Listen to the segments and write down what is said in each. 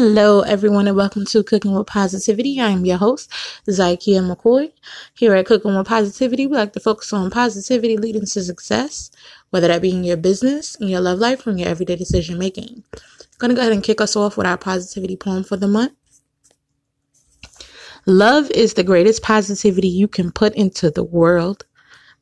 Hello, everyone, and welcome to Cooking with Positivity. I am your host, Zykia McCoy. Here at Cooking with Positivity, we like to focus on positivity leading to success, whether that be in your business, in your love life, or in your everyday decision making. I'm going to go ahead and kick us off with our positivity poem for the month. Love is the greatest positivity you can put into the world.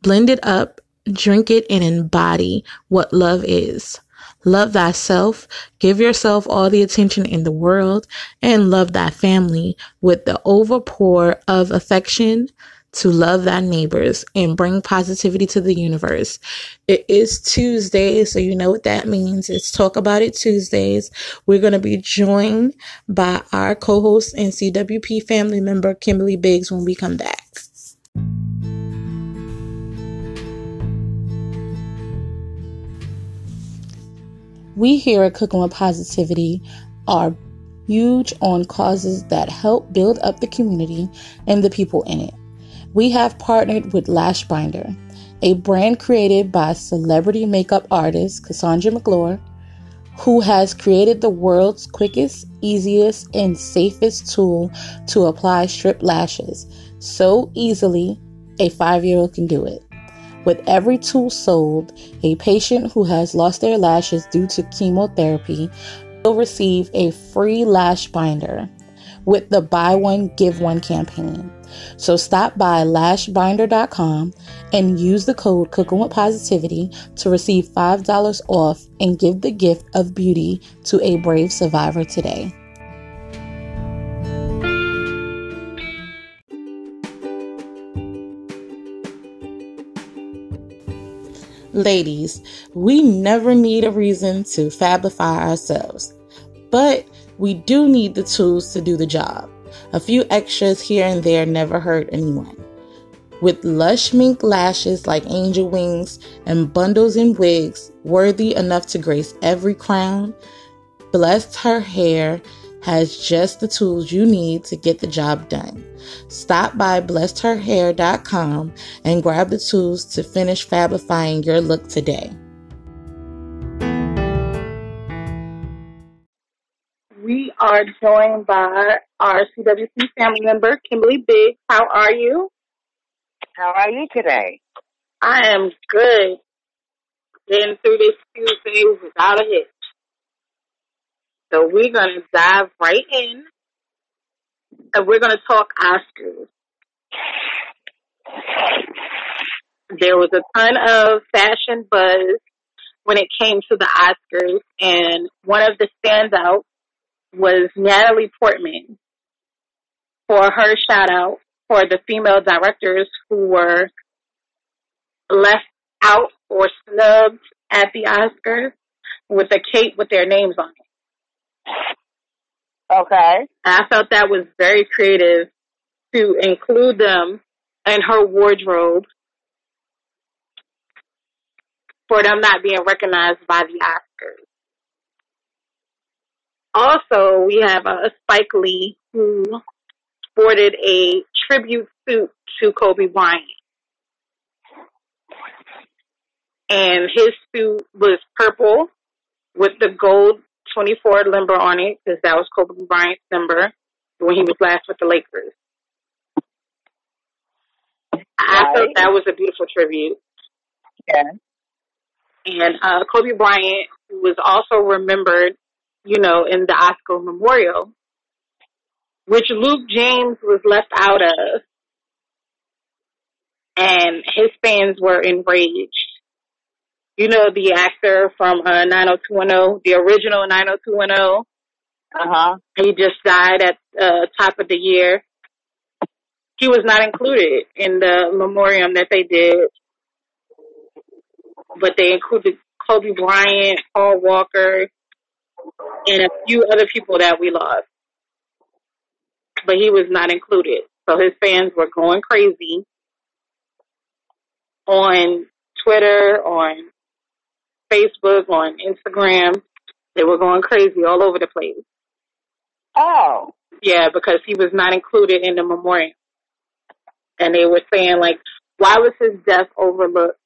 Blend it up, drink it, and embody what love is. Love thyself, give yourself all the attention in the world, and love thy family with the overpour of affection to love thy neighbors and bring positivity to the universe. It is Tuesday, so you know what that means. It's Talk About It Tuesdays. We're going to be joined by our co-host and CWP family member, Kimberly Biggs, when we come back. We here at Cooking with Positivity are huge on causes that help build up the community and the people in it. We have partnered with Lash Binder, a brand created by celebrity makeup artist Cassandra McClure, who has created the world's quickest, easiest, and safest tool to apply strip lashes so easily a five year old can do it. With every tool sold, a patient who has lost their lashes due to chemotherapy will receive a free lash binder with the buy one give one campaign. So stop by lashbinder.com and use the code cooking with positivity to receive $5 off and give the gift of beauty to a brave survivor today. Ladies, we never need a reason to fabify ourselves, but we do need the tools to do the job. A few extras here and there never hurt anyone. With lush mink lashes like angel wings and bundles and wigs worthy enough to grace every crown, blessed her hair has just the tools you need to get the job done. Stop by blessedherhair.com and grab the tools to finish fabifying your look today. We are joined by our CWC family member, Kimberly Biggs. How are you? How are you today? I am good. Getting through this few Tuesday without a hitch. So we're going to dive right in and we're going to talk Oscars. There was a ton of fashion buzz when it came to the Oscars, and one of the standouts was Natalie Portman for her shout out for the female directors who were left out or snubbed at the Oscars with a cape with their names on it. Okay. I felt that was very creative to include them in her wardrobe for them not being recognized by the Oscars. Also, we have uh, Spike Lee who sported a tribute suit to Kobe Bryant. And his suit was purple with the gold 24 number on it because that was Kobe Bryant's number when he was last with the Lakers. I thought that was a beautiful tribute. Yeah. And uh, Kobe Bryant was also remembered, you know, in the Oscar memorial, which Luke James was left out of. And his fans were enraged. You know, the actor from uh, 90210, the original 90210, Uh huh. he just died at uh, top of the year. He was not included in the memoriam that they did, but they included Kobe Bryant, Paul Walker, and a few other people that we lost. But he was not included. So his fans were going crazy on Twitter, on Facebook, on Instagram. They were going crazy all over the place. Oh. Yeah, because he was not included in the memoriam. And they were saying like, why was his death overlooked?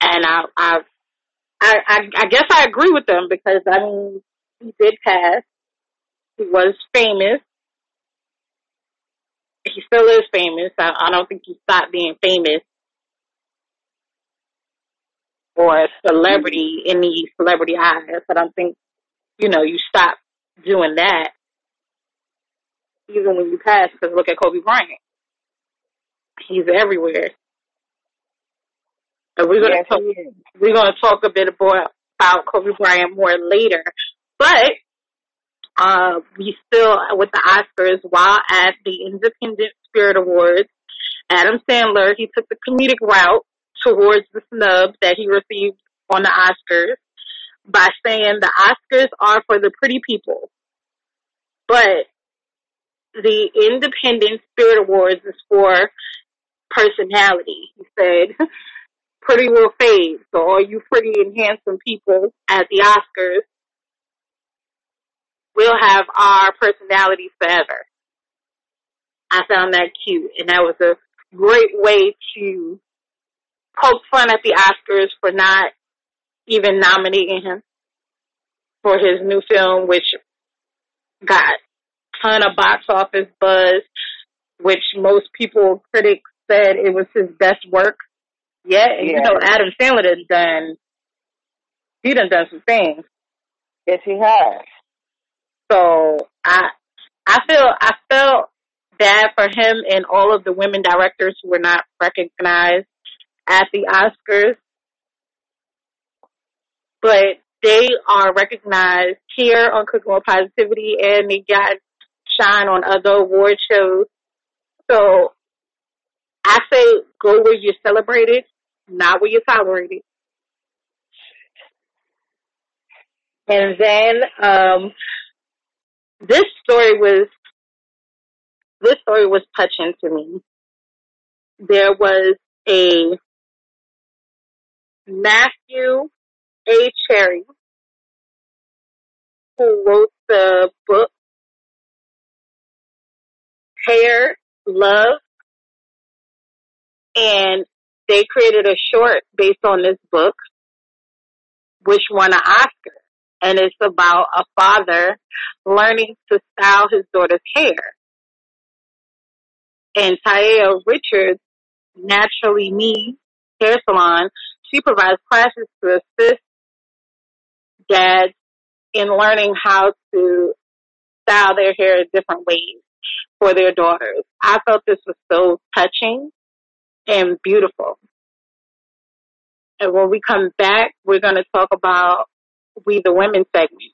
And I, I, I I, I I guess I agree with them because I mean he did pass. He was famous. He still is famous. I, I don't think he stopped being famous or a celebrity in the celebrity eyes. I don't think you know you stop doing that even when you pass. Because look at Kobe Bryant. He's everywhere. And we're gonna Yes, talk, we're gonna talk a bit more about Kobe Bryant more later. But uh, we still with the Oscars while at the Independent Spirit Awards. Adam Sandler he took the comedic route towards the snub that he received on the Oscars by saying the Oscars are for the pretty people, but the Independent Spirit Awards is for personality. He said, pretty will fade. So all you pretty and handsome people at the Oscars will have our personalities forever. I found that cute and that was a great way to poke fun at the Oscars for not even nominating him for his new film, which got ton of box office buzz, which most people, critics said it was his best work yet. And you know, Adam Sandler done done, he done done some things. Yes, he has. So I, I feel, I felt bad for him and all of the women directors who were not recognized at the Oscars. But they are recognized here on Cooking with Positivity and they got shine on other award shows. So I say go where you're celebrated, not where you're tolerated. And then um this story was this story was touching to me. There was a Matthew A. Cherry who wrote the book Hair Love and they created a short based on this book which won an Oscar. And it's about a father learning to style his daughter's hair. And Taya Richards, Naturally Me Hair Salon, she provides classes to assist dads in learning how to style their hair in different ways for their daughters. I felt this was so touching and beautiful. And when we come back, we're going to talk about We the Women segment.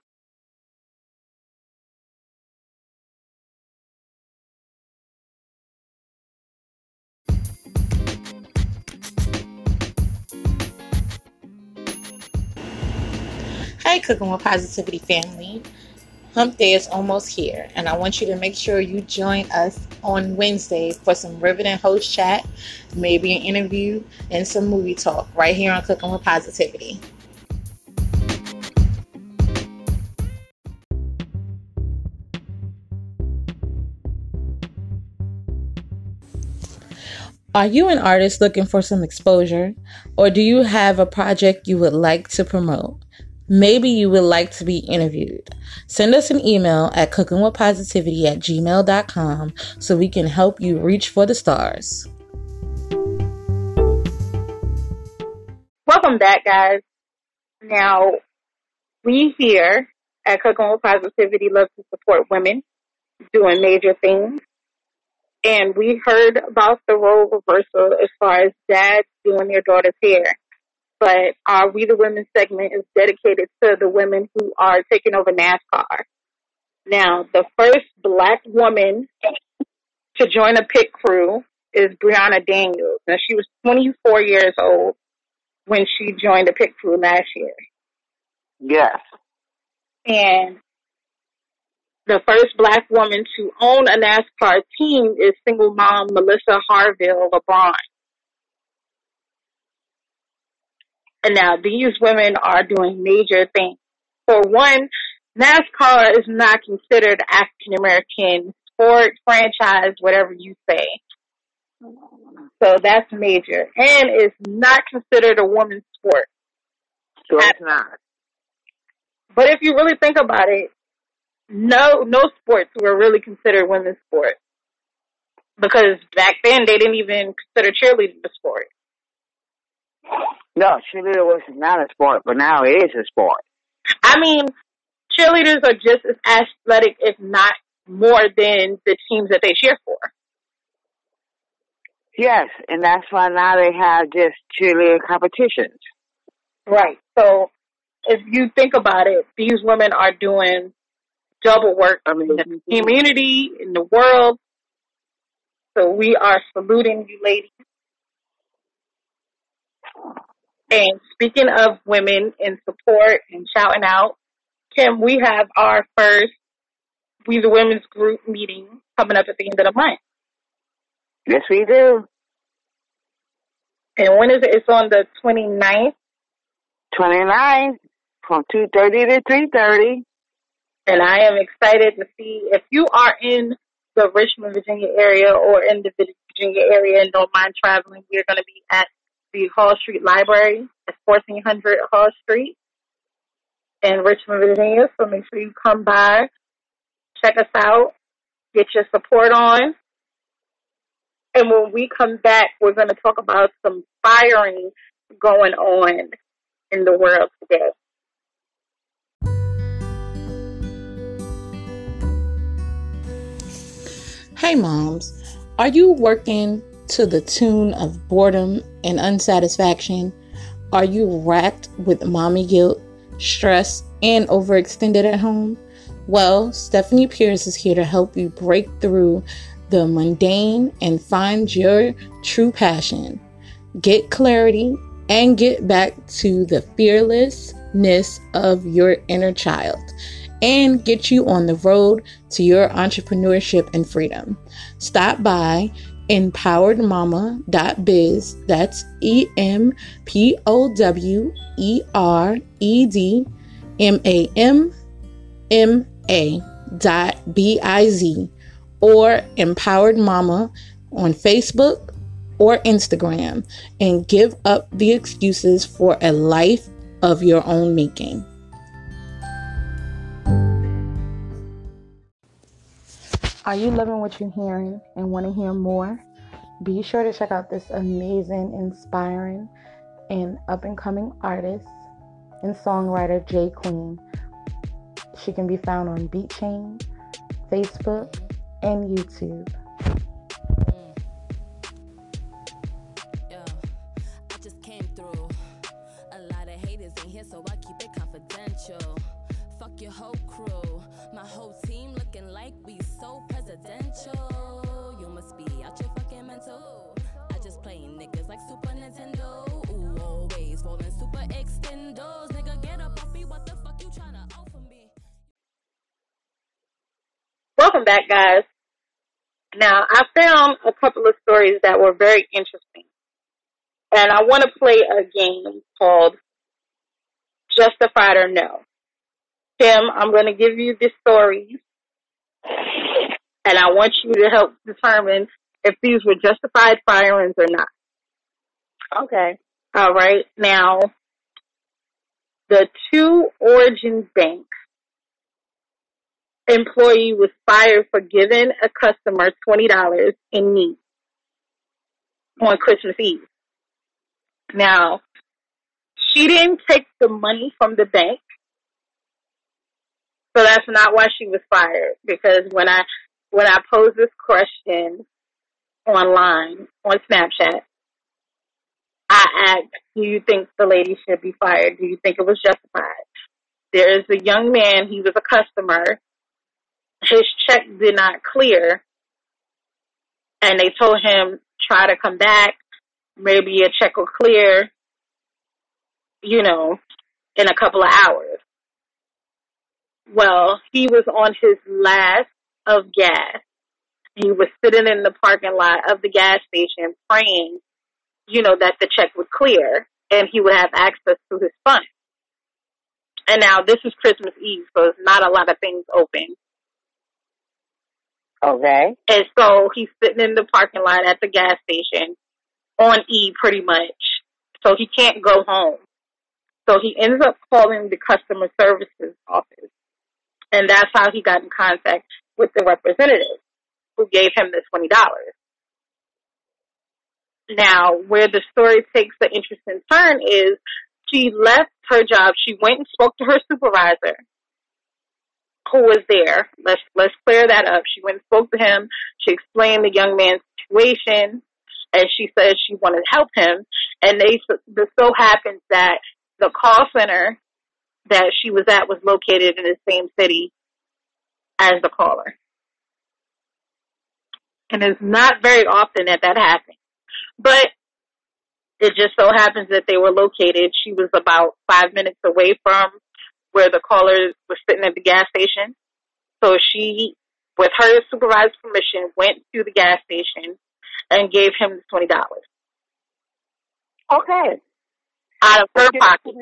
Hey, Cooking with Positivity family. Hump Day is almost here, and I want you to make sure you join us on Wednesday for some riveting host chat, maybe an interview, and some movie talk right here on Cooking with Positivity. Are you an artist looking for some exposure? Or do you have a project you would like to promote? Maybe you would like to be interviewed. Send us an email at cookingwithpositivity at gmail.com so we can help you reach for the stars. Welcome back, guys. Now, we here at Cooking with Positivity love to support women doing major things. And we heard about the role reversal as far as dads doing their daughter's hair. But our We the Women segment is dedicated to the women who are taking over NASCAR. Now, the first black woman to join a pit crew is Brehanna Daniels. Now, she was 24 years old when she joined the pit crew last year. Yes. And the first black woman to own a NASCAR team is single mom Melissa Harville LeBron. And now these women are doing major things. For one, NASCAR is not considered African American sport, franchise, whatever you say. So that's major. And it's not considered a woman's sport. So it's not. But if you really think about it, no no sports were really considered women's sports. Because back then they didn't even consider cheerleading a sport. No, cheerleader was not a sport, but now it is a sport. I mean, cheerleaders are just as athletic, if not more, than the teams that they cheer for. Yes, and that's why now they have just cheerleader competitions. Right. So if you think about it, these women are doing double work I mean, in the mm-hmm. community, in the world. So we are saluting you ladies. And speaking of women in support and shouting out, Kim, we have our first We the Women's Group meeting coming up at the end of the month. yes, we do. And when is it? It's on the 29th. 29 from 2.30 to 3.30. And I am excited to see if you are in the Richmond, Virginia area or in the Virginia area and don't mind traveling, we're going to be at the Hull Street Library at 1400 Hull Street in Richmond, Virginia. So make sure you come by, check us out, get your support on. And when we come back, we're going to talk about some firing going on in the world today. Hey, moms, are you working to the tune of boredom and unsatisfaction? Are you racked with mommy guilt, stress, and overextended at home? Well, Stephanie Pierce is here to help you break through the mundane and find your true passion. Get clarity and get back to the fearlessness of your inner child and get you on the road to your entrepreneurship and freedom. Stop by empoweredmama.biz. That's E M P O W E R E D M A M M A dot B I Z or Empowered Mama on Facebook or Instagram and give up the excuses for a life of your own making. Are you loving what you're hearing and want to hear more? Be sure to check out this amazing, inspiring, and up and coming artist and songwriter, J Queen. She can be found on BeatChain, Facebook, and YouTube. Welcome back, guys. Now, I found a couple of stories that were very interesting. And I want to play a game called Justified or No. Tim, I'm going to give you the stories. And I want you to help determine if these were justified firings or not. Okay. All right. Now, the two Origin Bank employee was fired for giving a customer $20 in meat on Christmas Eve. Now, she didn't take the money from the bank. So that's not why she was fired. Because when I, when I posed this question online on Snapchat, I asked, do you think the lady should be fired? Do you think it was justified? There is a young man, he was a customer. His check did not clear. And they told him, try to come back. Maybe your check will clear, you know, in a couple of hours. Well, he was on his last of gas. He was sitting in the parking lot of the gas station praying, you know, that the check would clear and he would have access to his funds. And now this is Christmas Eve, so it's not a lot of things open. Okay. And so he's sitting in the parking lot at the gas station on E pretty much. So he can't go home. So he ends up calling the customer services office. And that's how he got in contact with the representative who gave him the $20. Now, where the story takes the interesting turn is she left her job. She went and spoke to her supervisor who was there. Let's, let's clear that up. She went and spoke to him. She explained the young man's situation and she said she wanted to help him. And they, this so happens that the call center that she was at was located in the same city as the caller. And it's not very often that that happens. But it just so happens that they were located. She was about five minutes away from where the caller was sitting at the gas station. So she, with her supervisor's permission, went to the gas station and gave him the twenty dollars. Okay. Out of her she pocket.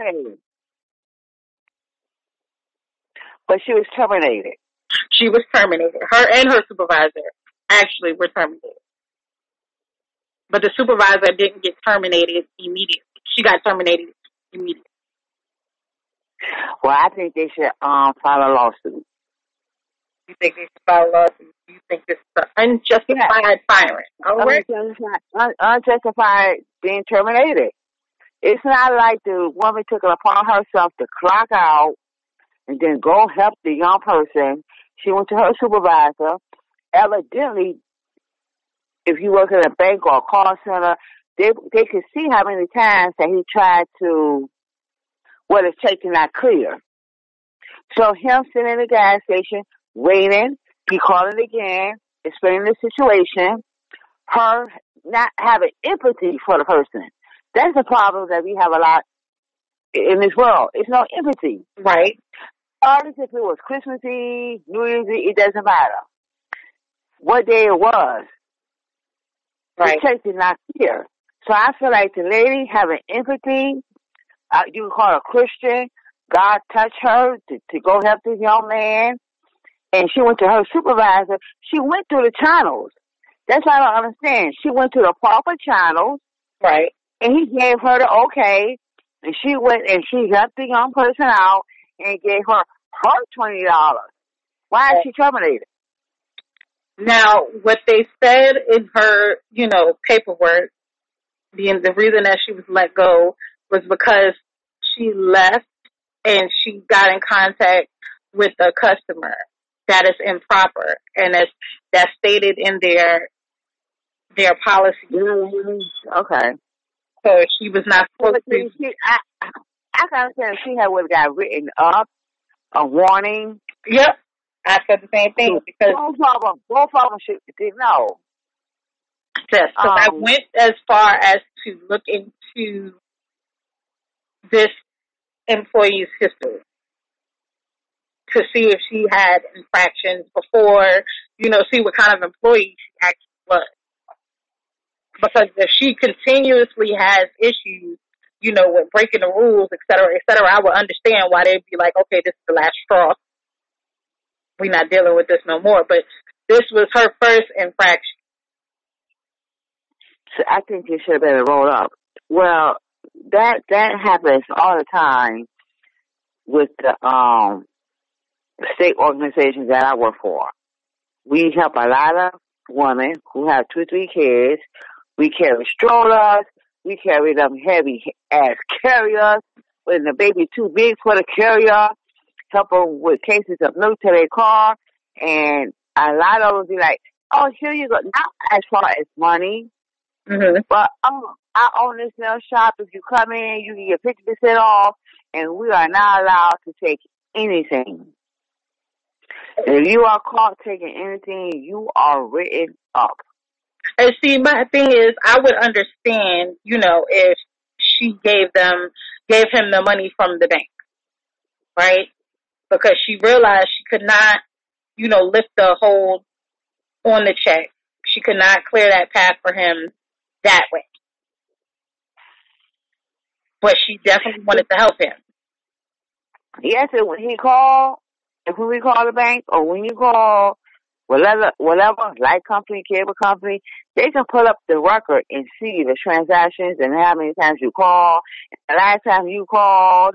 But she was terminated. She was terminated. Her and her supervisor actually were terminated. But the supervisor didn't get terminated immediately. She got terminated immediately. Well, I think they should um file a lawsuit. You think they should file a lawsuit? You think this is an unjustified firing? All right. Unjustified, un- unjustified being terminated. It's not like the woman took it upon herself to clock out and then go help the young person. She went to her supervisor. Evidently, if you work at a bank or a call center, they they could see how many times that he tried to what is taken not clear. So him sitting in the gas station, waiting, he called it again, explaining the situation, her not having empathy for the person. That's the problem that we have a lot in this world. It's no empathy. Right. Regardless if it was Christmas Eve, New Year's Eve, it doesn't matter. What day it was, Right. the church is not clear. So I feel like the lady having empathy, uh, you call her a Christian, God touched her to, to go help this young man, and she went to her supervisor. She went through the channels. That's what I don't understand. She went to the proper channels, Right. and he gave her the okay, and she went and she helped the young person out and gave her her twenty dollars. Why is she terminated? Now, what they said in her, you know, paperwork, being the reason that she was let go was because she left and she got in contact with a customer that is improper, and that's that's stated in their their policy. Okay. So she was not supposed to. she, I, I can understand if she had would have got written up, a warning. Yep, I said the same thing because Both of them, both of them should did no. Yes, because I Um, went as far as to look into this employee's history to see if she had infractions before, you know, see what kind of employee she actually was. Because if she continuously has issues, you know, with breaking the rules, et cetera, et cetera, I would understand why they'd be like, okay, this is the last straw. We're not dealing with this no more. But this was her first infraction. So I think it should have been rolled up. Well, that that happens all the time with the um state organizations that I work for. We help a lot of women who have two, three kids. We carry strollers. We carry them heavy ass carriers when the baby's too big for the carrier. Help them with cases of milk to their car, and a lot of them be like, "Oh, here you go." Not as far as money, hmm but um, I own this nail shop. If you come in, you can get fifty percent off, and we are not allowed to take anything. If you are caught taking anything, you are written up. And see, my thing is, I would understand, you know, if she gave them, gave him the money from the bank, right? Because she realized she could not, you know, lift the hold on the check. She could not clear that path for him that way. But she definitely wanted to help him. Yes, and when he called, if we call the bank or when you call whatever, whatever, light company, cable company, they can pull up the record and see the transactions and how many times you called. The last time you called,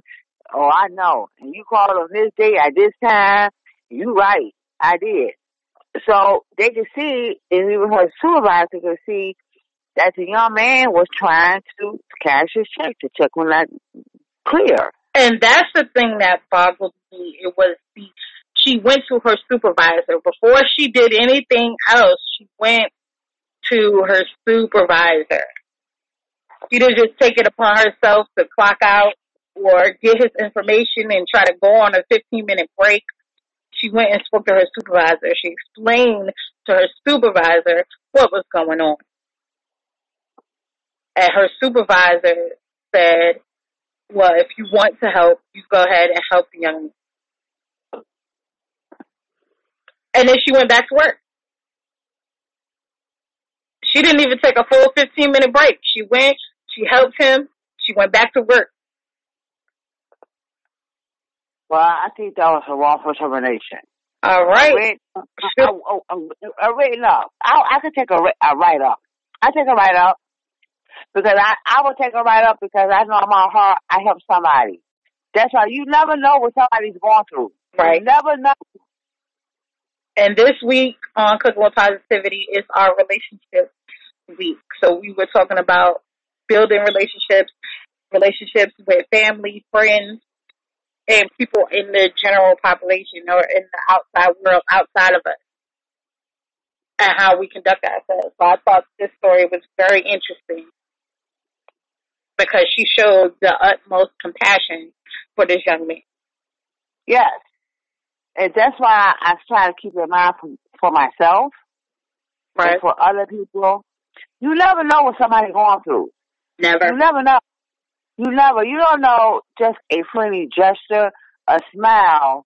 oh, I know. And you called on this day at this time. You right. I did. So they can see, and even her supervisor can see that the young man was trying to cash his check. The check was not clear. And that's the thing that boggled me. It was the she went to her supervisor before she did anything else. She went to her supervisor. She didn't just take it upon herself to clock out or get his information and try to go on a 15 minute break. She went and spoke to her supervisor. She explained to her supervisor what was going on. And her supervisor said, well, if you want to help, you go ahead and help the young man. And then she went back to work. She didn't even take a full 15 minute break. She went, she helped him, she went back to work. Well, I think that was a wrongful termination. All right. Wait, I, I, I, I, wait, no. I, I could take a, a write up. I take a write up because I, I will take a write up because I know in my heart I help somebody. That's why you never know what somebody's going through. Right. You never know. And this week on Cooking with Positivity is our relationship week. So we were talking about building relationships, relationships with family, friends, and people in the general population or in the outside world outside of us and how we conduct ourselves. So I thought this story was very interesting because she showed the utmost compassion for this young man. Yes. And that's why I try to keep it in mind for, for myself Right. and for other people. You never know what somebody's going through. Never. You never know. You never. You don't know just a friendly gesture, a smile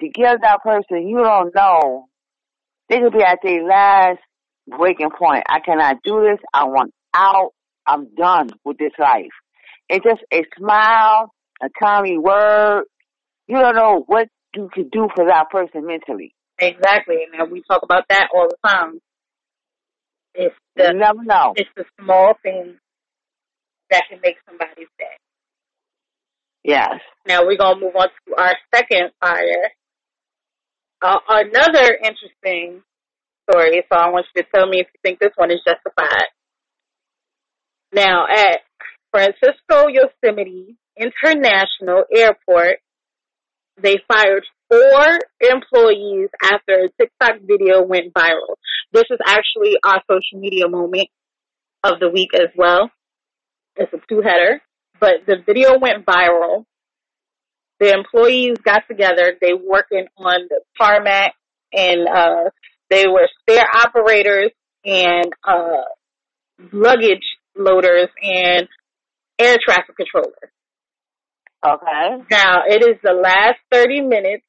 to give that person. You don't know. They could be at their last breaking point. I cannot do this. I want out. I'm done with this life. It's just a smile, a kind word. You don't know what you can do for that person mentally. Exactly. And we talk about that all the time. It's You never know. it's the small things that can make somebody's day. Yes. Now we're gonna move on to our second fire. Uh, another interesting story. So I want you to tell me if you think this one is justified. Now at Fresno Yosemite International Airport, they fired four employees after a TikTok video went viral. This is actually our social media moment of the week as well. It's a two header, but the video went viral. The employees got together. They working on the tarmac and, uh, they were stair operators and, uh, luggage loaders and air traffic controllers. Okay. Now, it is the last 30 minutes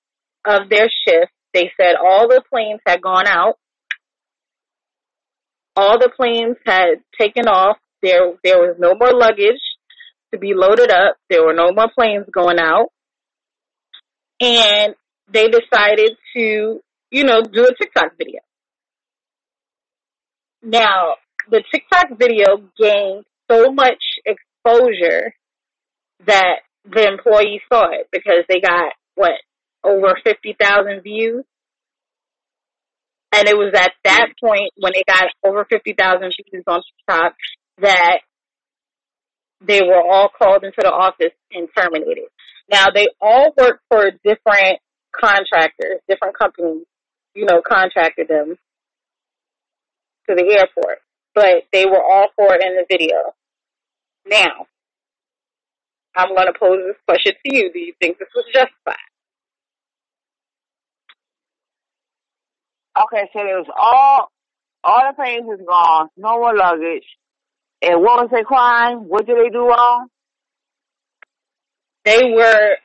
of their shift. They said all the planes had gone out. All the planes had taken off. There, there was no more luggage to be loaded up. There were no more planes going out. And they decided to, you know, do a TikTok video. Now, the TikTok video gained so much exposure that the employees saw it because they got what over fifty thousand views, and it was at that point when they got over fifty thousand views on TikTok that they were all called into the office and terminated. Now they all work for different contractors, different companies, you know, contracted them to the airport, but they were all for it in the video. Now, I'm going to pose this question to you. Do you think this was justified? Okay, so it was all all the planes is gone, no more luggage. And what was their crime? What did they do wrong? They were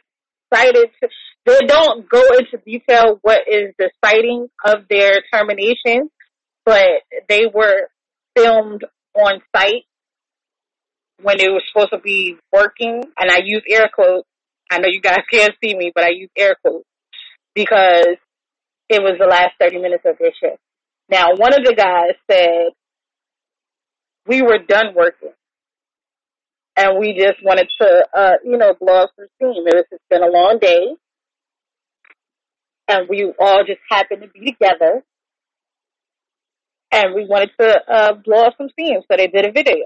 cited. To, they don't go into detail what is the citing of their termination, but they were filmed on site when they were supposed to be working. And I use air quotes. I know you guys can't see me, but I use air quotes because it was the last 30 minutes of their shift. Now, one of the guys said, we were done working and we just wanted to, uh, you know, blow off some steam. It was, it's been a long day and we all just happened to be together and we wanted to, uh, blow off some steam. So they did a video.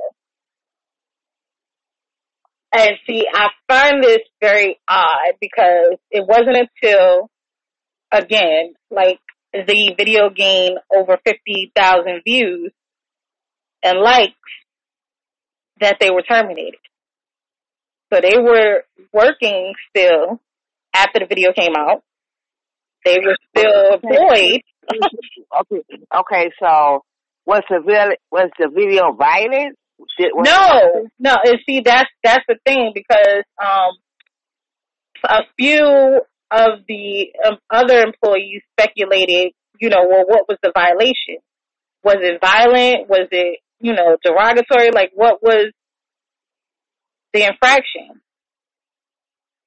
And see, I find this very odd because it wasn't until, again, like the video gained over 50,000 views and likes that they were terminated. So they were working still after the video came out. They were still employed. okay, okay. So was the video was the video violent? Did, No, no. And see, that's that's the thing because um, a few of the um, other employees speculated, you know, well, what was the violation? Was it violent? Was it, you know, derogatory? Like, what was the infraction?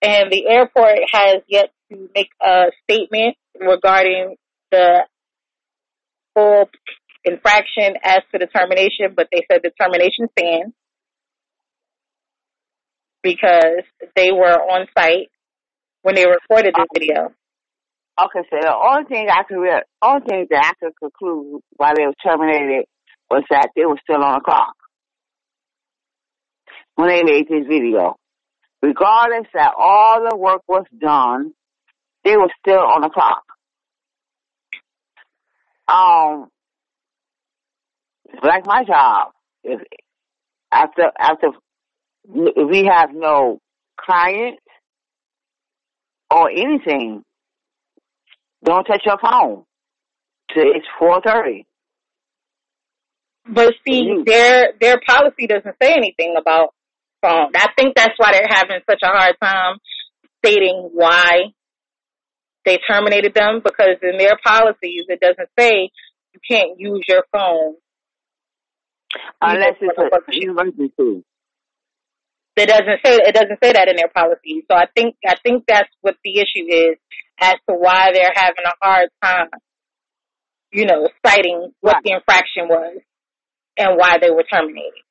And the airport has yet to make a statement regarding the full infraction as to the termination, but they said the termination stands because they were on site when they recorded this video. Okay, so the only thing I could real, only thing that I could conclude why they were terminated was that they were still on the clock when they made this video. Regardless that all the work was done, they were still on the clock. Um, it's like my job. If after after if we have no clients or anything, don't touch your phone till it's four thirty. But see, Mhm. their their policy doesn't say anything about phone. I think that's why they're having such a hard time stating why they terminated them because in their policies it doesn't say you can't use your phone. Unless it's an emergency. It doesn't say it doesn't say that in their policy. So I think I think that's what the issue is as to why they're having a hard time, you know, citing what Right. the infraction was and why they were terminated.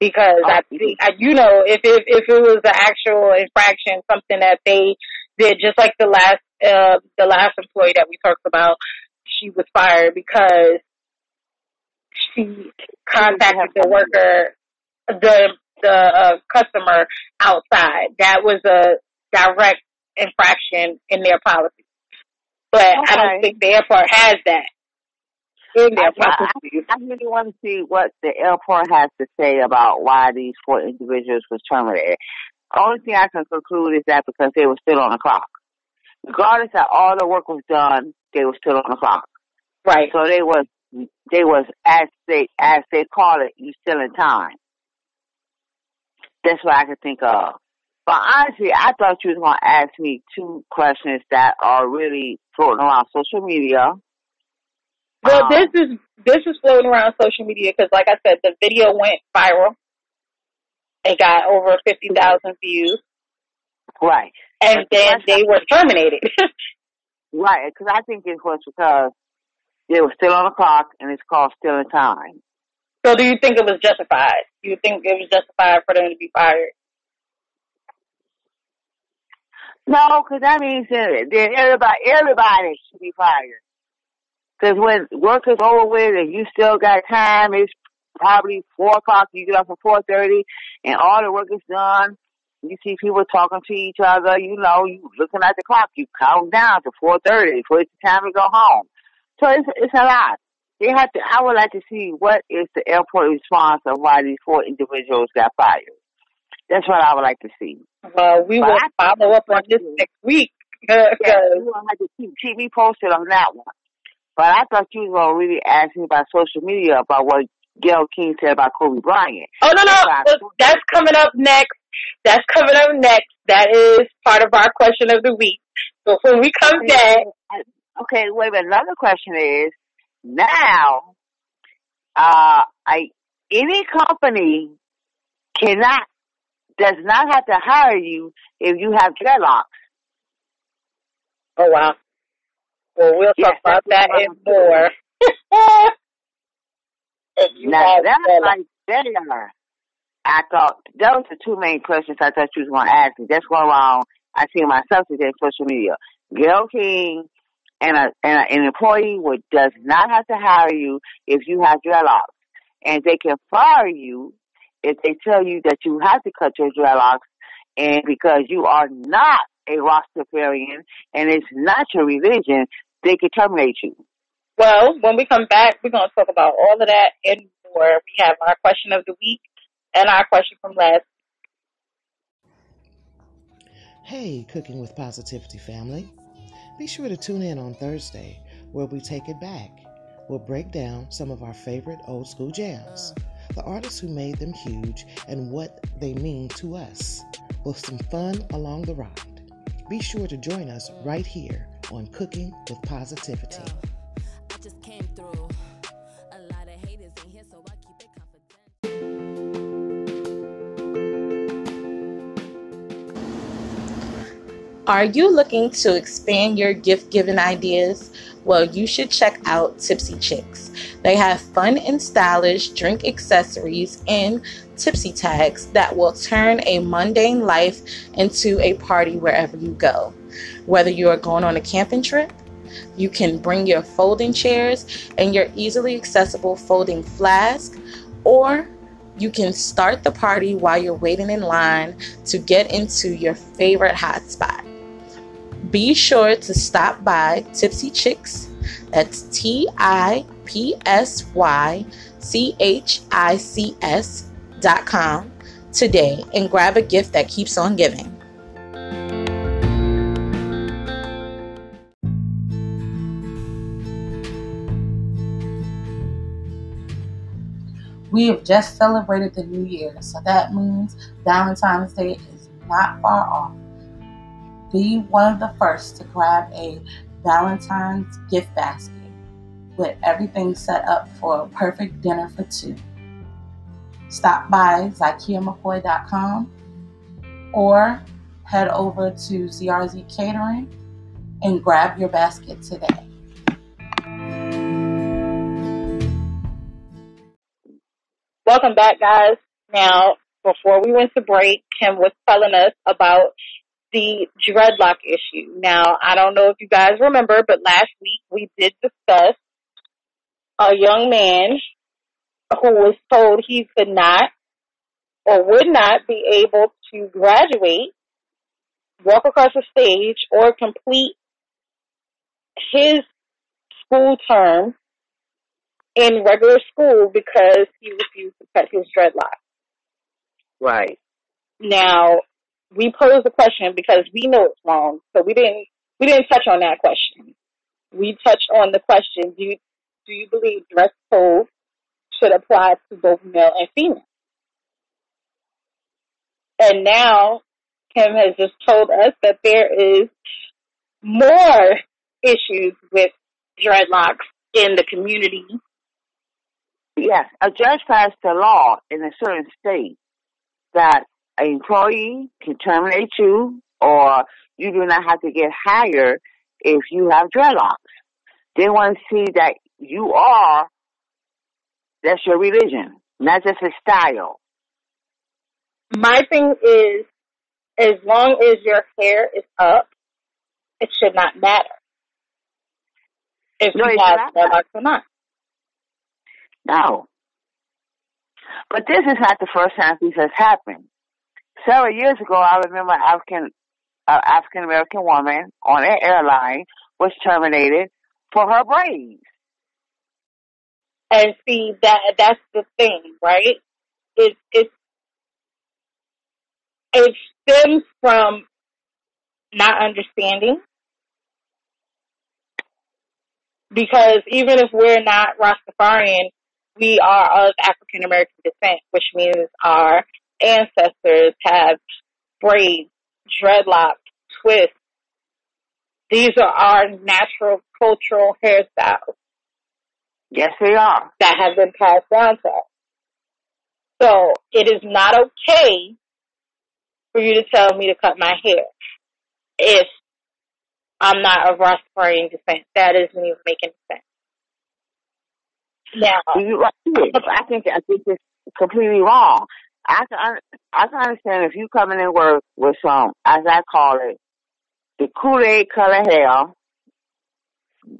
Because Oh, think, I- you know, if if if it was an actual infraction, something that they did, just like the last uh the last employee that we talked about, she was fired because she contacted the worker, the the uh, customer outside. That was a direct infraction in their policy. But I don't think the airport has that in their I, I. I really want to see what the airport has to say about why these four individuals was terminated. Only thing I can conclude is that because they were still on the clock. Regardless that all the work was done, they were still on the clock. Right. So they was they was as they as they call it, you still in time. That's what I could think of. But honestly, I thought you was gonna ask me two questions that are really floating around social media. Well, Um, this is this is floating around social media because, like I said, the video went viral. It got over fifty thousand views, Right. and then they were terminated. Right, because I think it was because they were still on the clock and it's called still in time. so, do you think it was justified? Do you think it was justified for them to be fired? No, because that means that that everybody, everybody should be fired. Because when work is over with and you still got time, it's probably four o'clock. You get up at four thirty, and all the work is done. You see people talking to each other. You know, you looking at the clock. You count down to four thirty before it's time to go home. So it's it's a lot. They have to. I would like to see what is the airport response of why these four individuals got fired. That's what I would like to see. Well, we But will I- follow up on this next week. Yeah, you will have to keep, keep me posted on that one. But I thought you was gonna really ask me about social media about what Gayle King said about Kobe Bryant. Oh no, no, That's coming up next. That's coming up next. That is part of our question of the week. So when we come back, Okay, wait a minute. Another question is now, uh, I any company cannot does not have to hire you if you have dreadlocks. oh wow, Well, we'll Yes, talk about that and more. if you Now have that's that. like there. Uh, I thought those are two main questions I thought you was gonna ask me. That's going wrong. I see myself today on social media. Gayle King and a and a, an employee would does not have to hire you if you have dreadlocks. And they can fire you if they tell you that you have to cut your dreadlocks and because you are not a Rastafarian and it's not your religion, they can terminate you. Well, when we come back, we're going to talk about all of that and more. We have our question of the week and our question from last. Hey, Cooking with Positivity family. Be sure to tune in on Thursday where we take it back. We'll break down some of our favorite old school jams, the artists who made them huge, and what they mean to us, with some fun along the ride. Be sure to join us right here on Cooking with Positivity. Just came through. A lot of haters in here, so I keep it. Are you looking to expand your gift giving ideas? Well, you should check out Tipsy Chicks. They have fun and stylish drink accessories and tipsy tags that will turn a mundane life into a party wherever you go. Whether you are going on a camping trip, you can bring your folding chairs and your easily accessible folding flask, or you can start the party while you're waiting in line to get into your favorite hotspot. Be sure to stop by Tipsy Chicks. That's T I P S Y C H I C S dot com today and grab a gift that keeps on giving. We have just celebrated the new year, so that means Valentine's Day is not far off. Be one of the first to grab a Valentine's gift basket with everything set up for a perfect dinner for two. Stop by ZakiaMcCoy.com or head over to ZRZ Catering and grab your basket today. Welcome back, guys. Now, before we went to break, Kim was telling us about the dreadlock issue. Now, I don't know if you guys remember, but last week we did discuss a young man who was told he could not or would not be able to graduate, walk across the stage, or complete his school term in regular school because he refused to cut his dreadlocks. Right. Now, we posed the question because we know it's wrong, so we didn't we didn't touch on that question. We touched on the question: Do you do you believe dress code should apply to both male and female? And now, Kim has just told us that there is more issues with dreadlocks in the community. Yes, a judge passed a law in a certain state that an employee can terminate you or you do not have to get hired if you have dreadlocks. They want to see that you are, that's your religion, not just a style. My thing is, as long as your hair is up, it should not matter if No, you have dreadlocks or not. No. But this is not the first time this has happened. Several years ago, I remember an African, uh, African American woman on an airline was terminated for her braids. And see that that's the thing, right? It it it stems from not understanding. Because even if we're not Rastafarian, we are of African American descent, which means our ancestors have braids, dreadlocks, twists. These are our natural cultural hairstyles Yes, they are. that have been passed down to us. So it is not okay for you to tell me to cut my hair. If I'm not of Rastafarian descent. That isn't even making sense. Now, You. I think I think it's completely wrong. I can I can understand if you coming in work with some, as I call it, the Kool Aid color hair.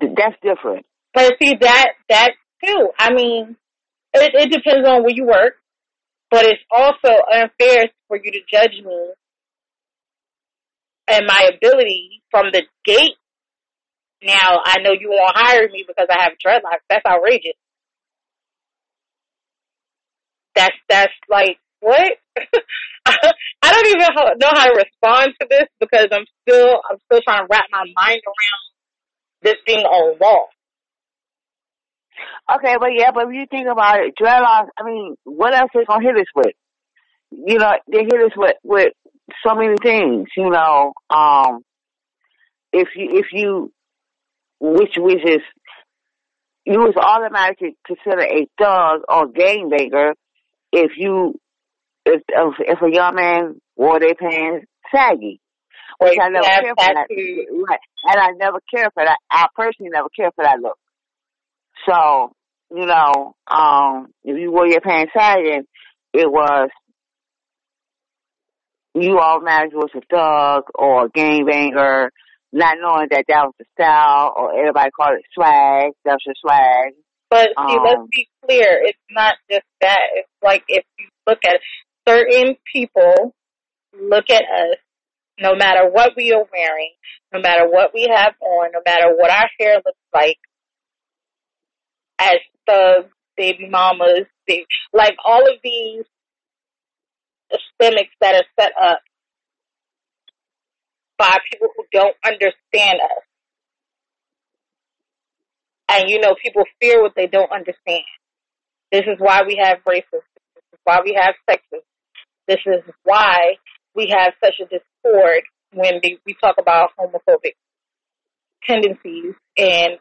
That's different. but see that that too. I mean, it, it depends on where you work, but it's also unfair for you to judge me and my ability from the gate. Now I know you won't hire me because I have dreadlocks. That's outrageous. That's that's like what? I don't even know how to respond to this because I'm still I'm still trying to wrap my mind around this being a law. Okay, but yeah, but if you think about it, dreadlocks. I mean, what else they gonna hit us with? You know, they hit us with with so many things. You know, um, if you if you which which is you was automatically considered a thug or gangbanger if you if if, if a young man wore their pants saggy, which I never cared for that. Right, and I never cared for that. I personally never cared for that look. So you know, um, if you wore your pants sagging, it was you all automatically was a thug or a gangbanger, not knowing that that was the style, or everybody called it swag. That's your swag. But see, let's Um, be clear. It's not just that. It's like if you look at it, certain people look at us, no matter what we are wearing, no matter what we have on, no matter what our hair looks like, as thugs, baby mamas, they, like all of these systemics that are set up by people who don't understand us. And you know, people fear what they don't understand. This is why we have racism. This is why we have sexism. This is why we have such a discord when they, we talk about homophobic tendencies and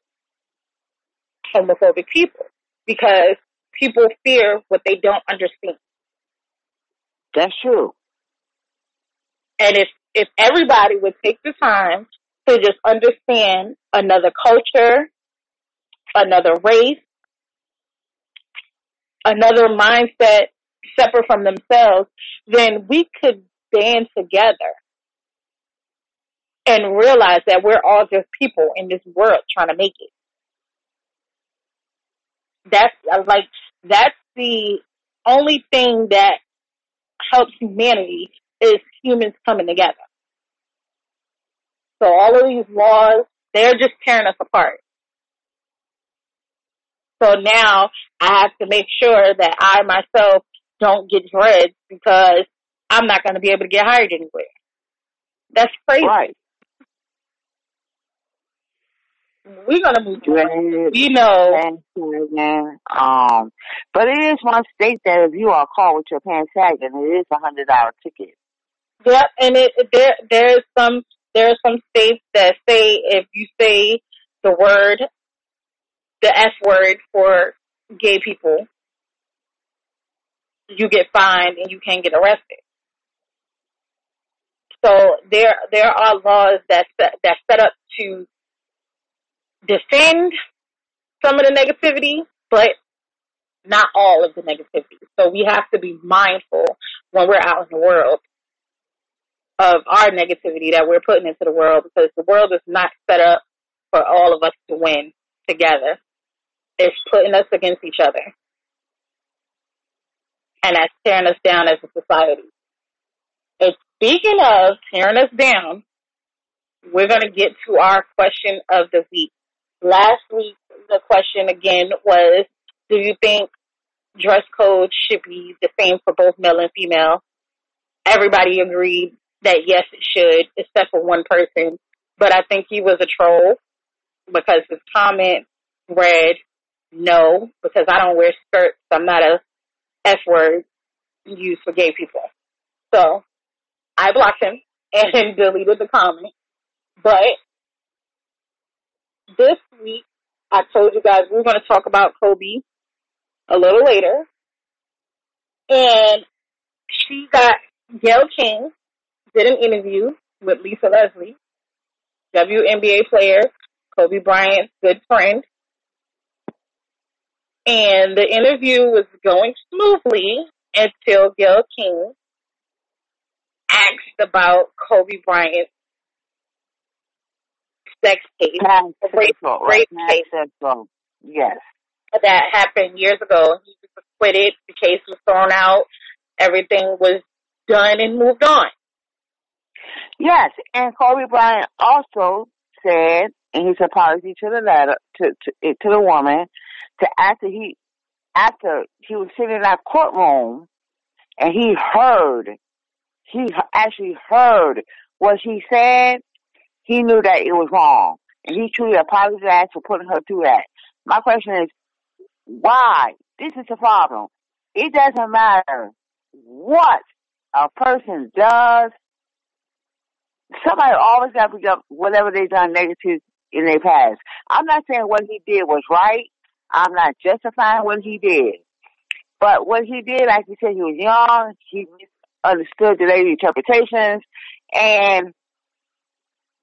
homophobic people. Because people fear what they don't understand. that's true. And if, if everybody would take the time to just understand another culture, another race, another mindset separate from themselves, then we could band together and realize that we're all just people in this world trying to make it. That's like, that's the only thing that helps humanity is humans coming together. So all of these laws, they're just tearing us apart. So now I have to make sure that I myself don't get dreads because I'm not going to be able to get hired anywhere. That's crazy. Right. We're going to move on. Dread, We know. Um, but it is one state that if you are caught with your pants sagging, it is a hundred dollar ticket. yep, and it, there, there's some, there are some states that say if you say the word, the S word for gay people, you get fined and you can get arrested. So there there are laws that that set up to defend some of the negativity, but not all of the negativity. So we have to be mindful when we're out in the world of our negativity that we're putting into the world because the world is not set up for all of us to win together. It's putting us against each other. And that's tearing us down as a society. And speaking of tearing us down, we're going to get to our question of the week. Last week, the question again was, do you think dress code should be the same for both male and female? Everybody agreed that yes, it should, except for one person. But I think he was a troll because his comment read, no, because I don't wear skirts. I'm not a F word used for gay people. So I blocked him and deleted the comment. But this week, I told you guys we're going to talk about Kobe a little later. And she got, Gayle King did an interview with Lisa Leslie. WNBA player, Kobe Bryant's good friend. And the interview was going smoothly until Gayle King asked about Kobe Bryant's sex case, Past rape, rape right? case Yes. that happened years ago. He was acquitted. The case was thrown out. Everything was done and moved on. Yes, and Kobe Bryant also said in his apology to the letter to to, to the woman to after he after he was sitting in that courtroom and he heard he actually heard what she said, he knew that it was wrong. And he truly apologized for putting her through that. My question is, why? This is the problem. It doesn't matter what a person does. Somebody always got to bring up whatever they done negative in their past. I'm not saying what he did was right. I'm not justifying what he did. But what he did, like you said, he was young. He understood the lady interpretations. And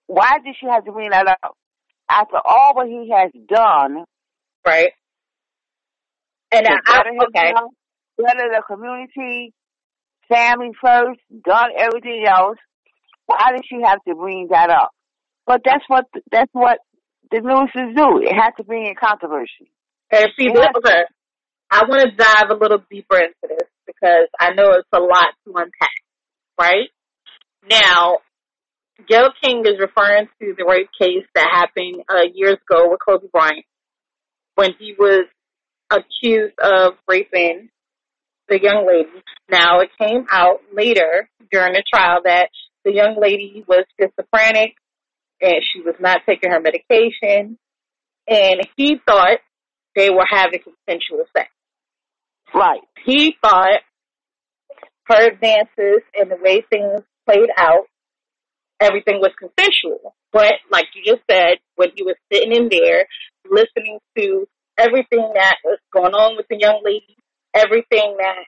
why did she have to bring that up? After all what he has done Right. And I, I, okay. himself, better the community, family first, done everything else, why did she have to bring that up? But that's what that's what the news is do. It has to bring in controversy. And see, this, to. okay, I want to dive a little deeper into this because I know it's a lot to unpack, right? Now, Gayle King is referring to the rape case that happened uh, years ago with Kobe Bryant when he was accused of raping the young lady. Now, it came out later during the trial that the young lady was schizophrenic and she was not taking her medication, and he thought they were having consensual sex. Right. He thought her advances and the way things played out, everything was consensual. But like you just said, when he was sitting in there listening to everything that was going on with the young lady, everything that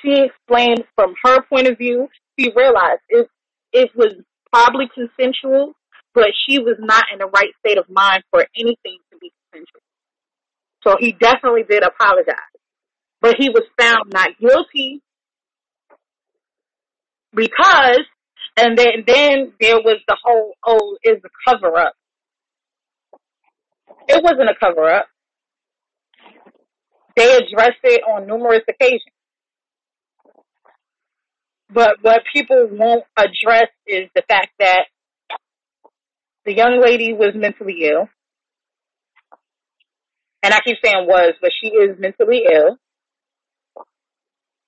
she explained from her point of view, he realized it it was probably consensual, but she was not in the right state of mind for anything to be consensual. So he definitely did apologize. But he was found not guilty because and then then there was the whole oh is a cover up. It wasn't a cover up. They addressed it on numerous occasions. But what people won't address is the fact that the young lady was mentally ill. And I keep saying was, but she is mentally ill.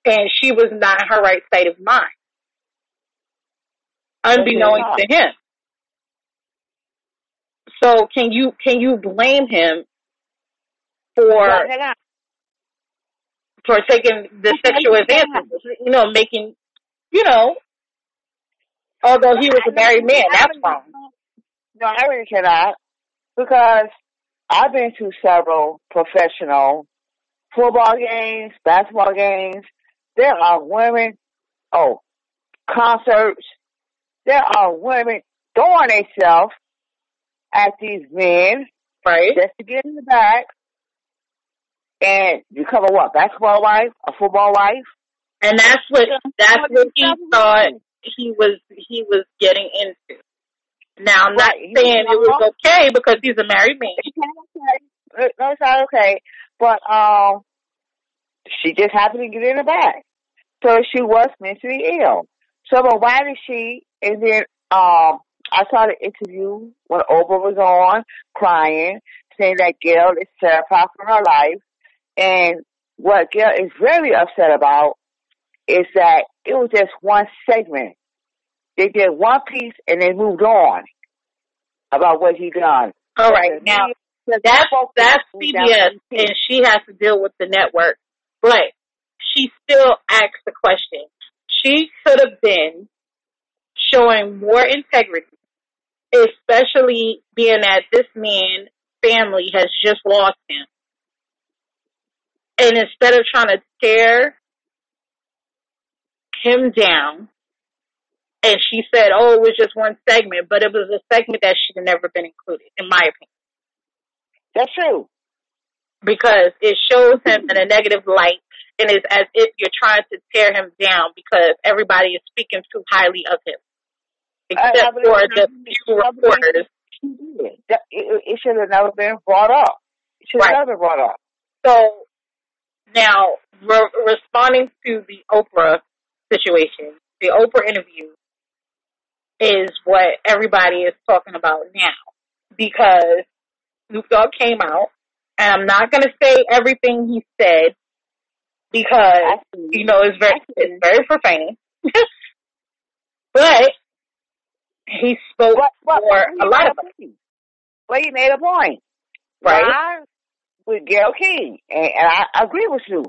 And she was not in her right state of mind, unbeknownst to him. So can you can you blame him for for taking the sexual advances? You know, making you know, although he was a married man, that's wrong. No, I really cannot because I've been to several professional football games, basketball games. There are women, oh, concerts. There are women throwing themselves at these men Right? just to get in the back. And you cover what? Basketball wife, a football wife. And that's what that's what he thought he was he was getting into. Now I'm not Right, he saying it was okay because he's a married man. It's not okay. No, it's not okay. But um, she just happened to get in the back, so she was mentally ill. So, but why did she? And then um, I saw the interview when Oprah was on, crying, saying that Gayle is terrified for her life, and what Gayle is very upset about is that it was just one segment. They did one piece and they moved on about what he done. All right, now that's that's CBS, and she has to deal with the network. But she still asks the question. She could have been showing more integrity, especially being that this man family has just lost him. And instead of trying to tear him down And she said, oh, it was just one segment, but it was a segment that should have never been included, in my opinion. That's true. Because it shows him in a negative light and it's as if you're trying to tear him down because everybody is speaking too highly of him. Except I believe for the few reporters. That- It, it should have never been brought up. It should have Right. never been brought up. So now, re- responding to the Oprah situation, the Oprah interview is what everybody is talking about now because Snoop Dogg came out, and I'm not going to say everything he said because you know it's very it's very profane, but he spoke for a lot of he made a point. But he made a point. right. With Gayle King. And, and I agree with you.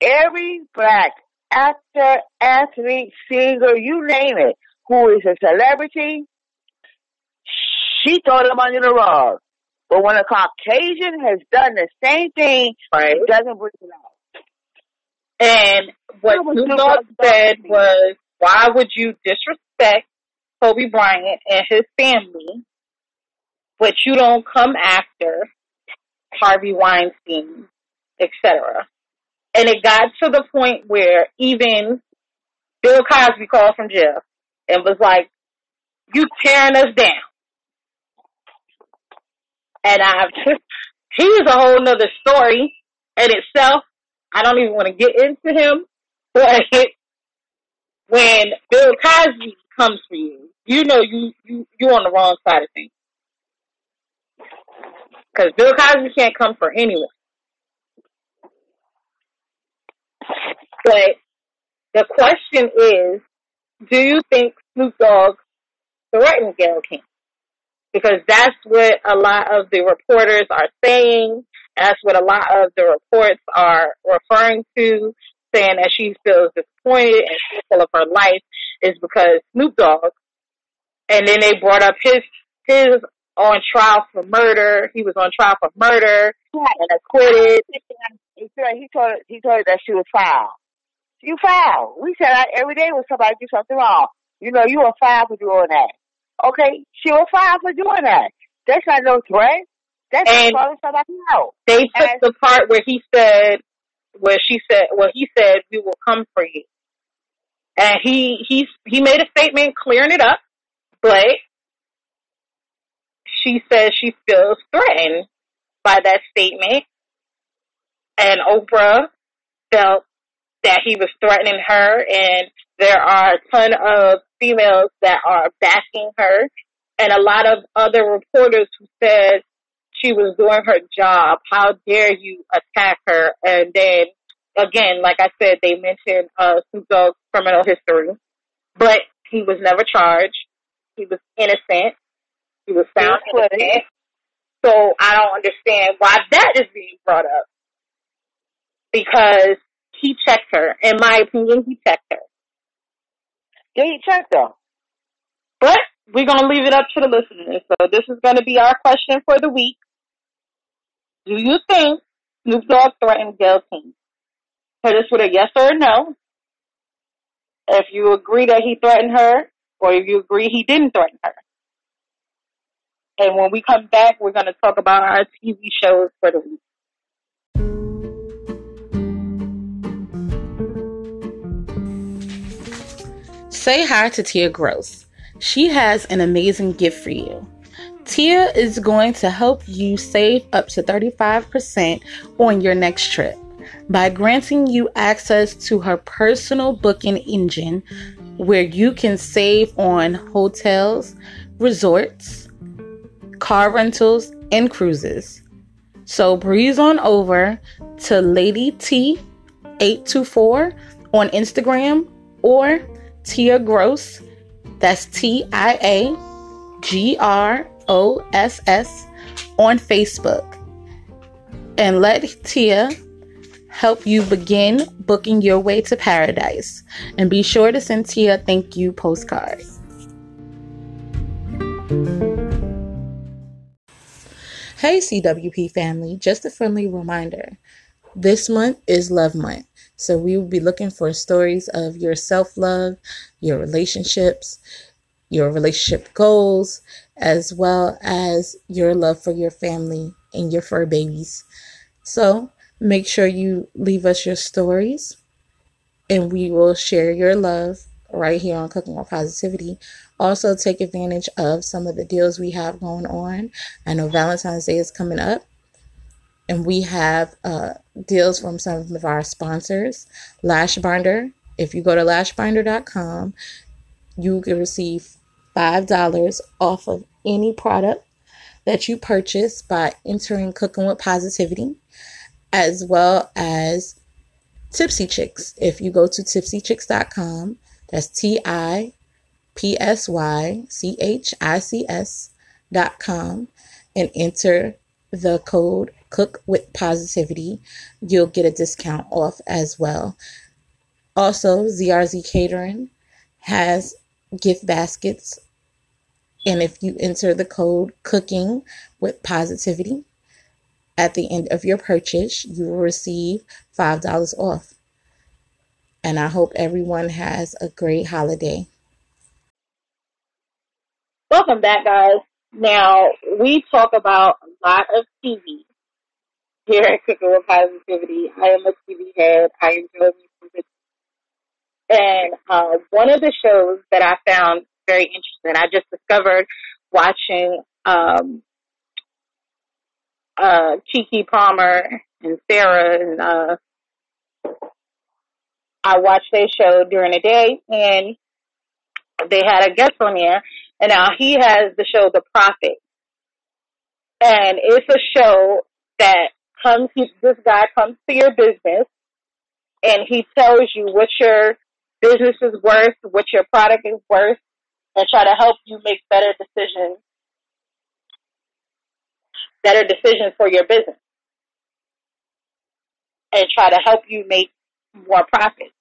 Every black actor, athlete, singer, you name it, who is a celebrity, she throw them under the rug. But when a Caucasian has done the same thing, Right. it doesn't bring it out. And what That was Snoop Snoop Dogg Dogg's said was, why would you disrespect Kobe Bryant and his family, but you don't come after Harvey Weinstein, etc. And it got to the point where even Bill Cosby called from jail and was like, you tearing us down. And I've, he's a whole nother story in itself. I don't even want to get into him, but when Bill Cosby comes for you, you know you you you're on the wrong side of things. Because Bill Cosby can't come for anyone. But the question is, do you think Snoop Dogg threatened Gayle King? Because that's what a lot of the reporters are saying. That's what a lot of the reports are referring to, saying that she feels disappointed and fearful of her life is because Snoop Dogg. And then they brought up his his on trial for murder. He was on trial for murder and acquitted. He told he told her that she was foul. You foul. We said that every day when somebody do something wrong. You know, you were foul for doing that. Okay, she was fired for doing that. That's not no threat. That's And- calling somebody out. They took And- the part where he said, where she said, well, he said, we will come for you. And he, he, he made a statement clearing it up, but she says she feels threatened by that statement. And Oprah felt that he was threatening her and there are a ton of females that are backing her and a lot of other reporters who said she was doing her job. How dare you attack her? And then again, like I said, they mentioned uh Dogg's criminal history, but he was never charged. He was innocent. He was found He was innocent. So I don't understand why that is being brought up. Because he checked her. In my opinion, he checked her. Yeah, he checked her. But we're going to leave it up to the listeners. So this is going to be our question for the week. Do you think Snoop Dogg threatened Gayle King? Hit us with a yes or a no. If you agree that he threatened her, or if you agree he didn't threaten her. And when we come back, we're going to talk about our TV shows for the week. Say hi to Tia Gross. She has an amazing gift for you. Tia is going to help you save up to 35% on your next trip by granting you access to her personal booking engine where you can save on hotels, resorts, car rentals, and cruises. So breeze on over to Lady T824 on Instagram or Tia Gross. That's T I A G R O S S on Facebook. And let Tia help you begin booking your way to paradise. And be sure to send Tia thank you postcard. Hey, CWP family, just a friendly reminder. This month is Love Month. So we will be looking for stories of your self love, your relationships, your relationship goals, as well as your love for your family and your fur babies. So make sure you leave us your stories and we will share your love right here on Cooking with Positivity. Also, take advantage of some of the deals we have going on. I know Valentine's Day is coming up, and we have uh, deals from some of our sponsors. Lashbinder, if you go to lashbinder.com, you can receive $5 off of any product that you purchase by entering Cooking with Positivity, as well as Tipsy Chicks. If you go to tipsychicks.com, that's T I P S Y C H I C S dot com, and enter the code Cook with Positivity, you'll get a discount off as well. Also, ZRZ Catering has gift baskets, and if you enter the code Cooking with Positivity at the end of your purchase, you will receive $5 off. And I hope everyone has a great holiday. Welcome back, guys. Now, we talk about lot of TV here at Cooking with Positivity. I am a TV head. I enjoy music. And uh, one of the shows that I found very interesting, I just discovered watching um, uh, Keke Palmer and Sarah and uh, I watched their show during the day and they had a guest on there and now he has the show The Profit. And it's a show that comes, he, this guy comes to your business and he tells you what your business is worth, what your product is worth, and try to help you make better decisions, better decisions for your business. And try to help you make more profit.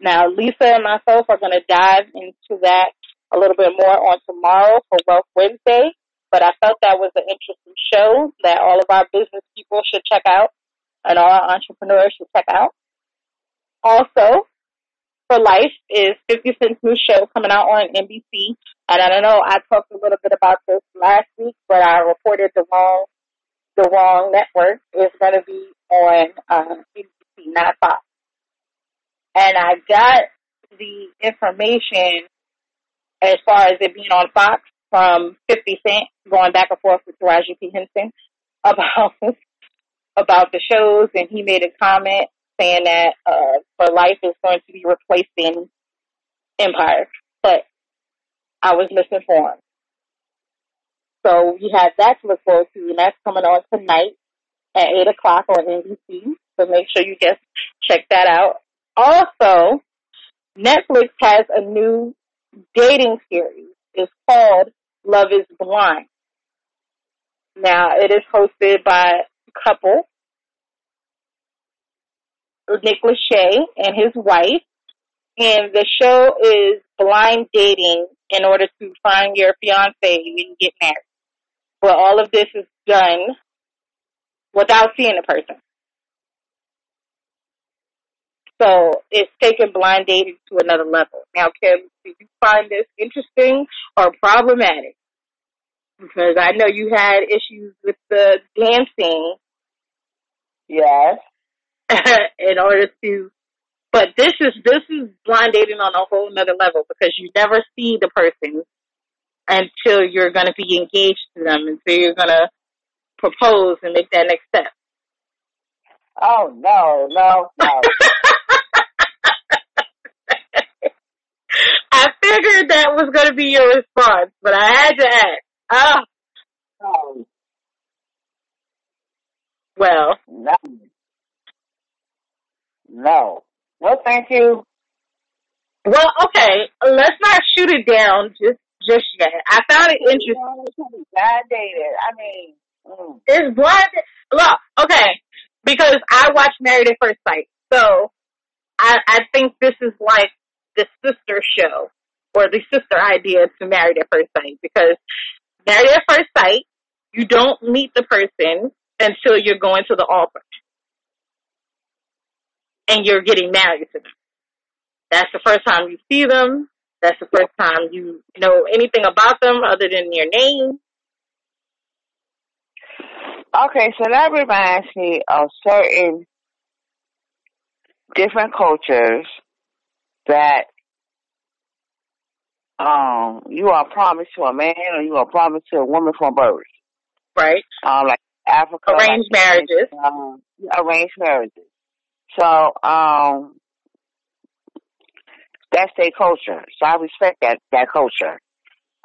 Now, Lisa and myself are going to dive into that a little bit more on tomorrow for Wealth Wednesday, but I felt that was an interesting show that all of our business people should check out and all our entrepreneurs should check out. Also, for Life is 50 Cent's new show coming out on NBC. And I don't know, I talked a little bit about this last week, but I reported the wrong, the wrong network. It's going to be on uh, NBC, not Fox. And I got the information as far as it being on Fox from 50 Cent going back and forth with Taraji P. Henson about about the shows, and he made a comment saying that uh, For Life is going to be replacing Empire, but I was misinformed. So we have that to look forward to, and that's coming on tonight at 8 o'clock on NBC. So make sure you just check that out. Also, Netflix has a new dating series. It's called Love is Blind. Now, it is hosted by a couple, Nick Lachey and his wife, and the show is blind dating in order to find your fiance and get married. But all of this is done without seeing the person. So it's taken blind dating to another level. Now, Kim, do you find this interesting or problematic? Because I know you had issues with the dancing. Yes. in order to, but this is this is blind dating on a whole nother level because you never see the person until you're going to be engaged to them, until you're going to propose and make that next step. Oh no, no, no. I figured that was going to be your response, but I had to ask. Ah, no, well, no. No. Well, thank you. well, okay. Let's not shoot it down just just yet. I found it interesting. Blind dated. I mean, mm. It's blind. Look, okay, because I watched Married at First Sight, so I I think this is like the sister show or the sister idea to Married at First Sight because Married at First Sight, you don't meet the person until you're going to the altar and you're getting married to them. That's the first time you see them. That's the first time you know anything about them other than your name. Okay, so that reminds me of certain different cultures that um you are promised to a man or you are promised to a woman from birth. Right. Um, like Africa, Arranged like, marriages. um, arranged marriages. So um, that's their culture. So I respect that that culture.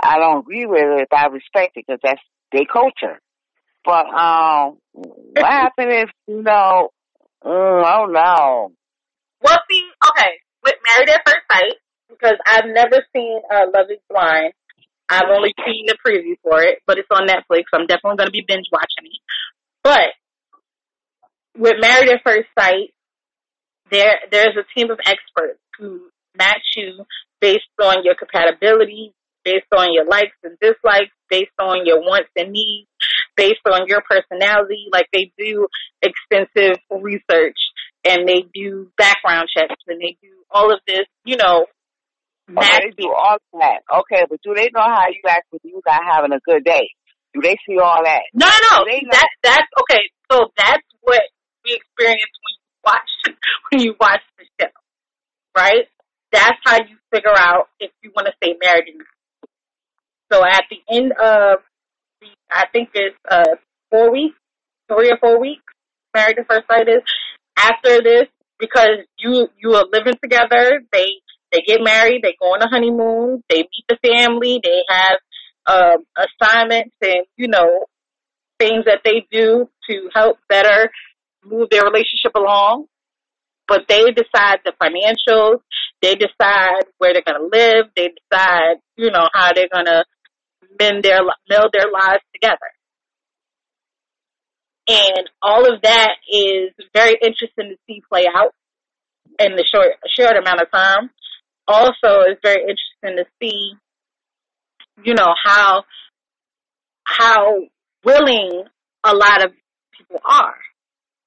I don't agree with it, but I respect it because that's their culture. But um, what happened if you know? Mm, I don't know. Well, see, okay, with Married at First Sight, because I've never seen uh, Love is Blind. I've only seen the preview for it, but it's on Netflix. So I'm definitely going to be binge watching it. But with Married at First Sight, there there's a team of experts who match you based on your compatibility, based on your likes and dislikes, based on your wants and needs, based on your personality. Like they do extensive research and they do background checks and they do all of this, you know, Okay, they do all that. Okay, but do they know how you act when you not having a good day? Do they see all that? No, no, no. They. That that's okay. So that's what we experience when you watch when you watch the show, right? That's how you figure out if you want to stay married or not. So at the end of the, I think it's uh four weeks, three or four weeks. Married at first sight is after this because you you are living together. They they get married. They go on a honeymoon. They meet the family. They have um, assignments and you know things that they do to help better move their relationship along. But they decide the financials. They decide where they're going to live. They decide, you know, how they're going to mend their meld their lives together. And all of that is very interesting to see play out in the short short amount of time. Also, it's very interesting to see, you know, how how willing a lot of people are.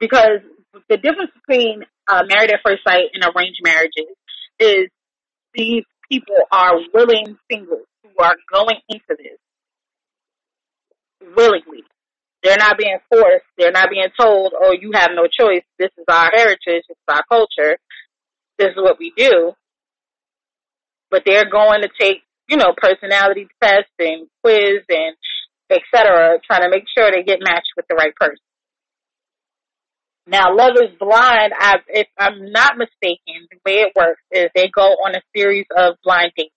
Because the difference between uh, married at first sight and arranged marriages is these people are willing singles who are going into this willingly. They're not being forced. They're not being told, oh, you have no choice. This is our heritage. This is our culture. This is what we do. But they're going to take, you know, personality tests and quiz and et cetera, trying to make sure they get matched with the right person. Now, Love is Blind, I, if I'm not mistaken, the way it works is they go on a series of blind dates.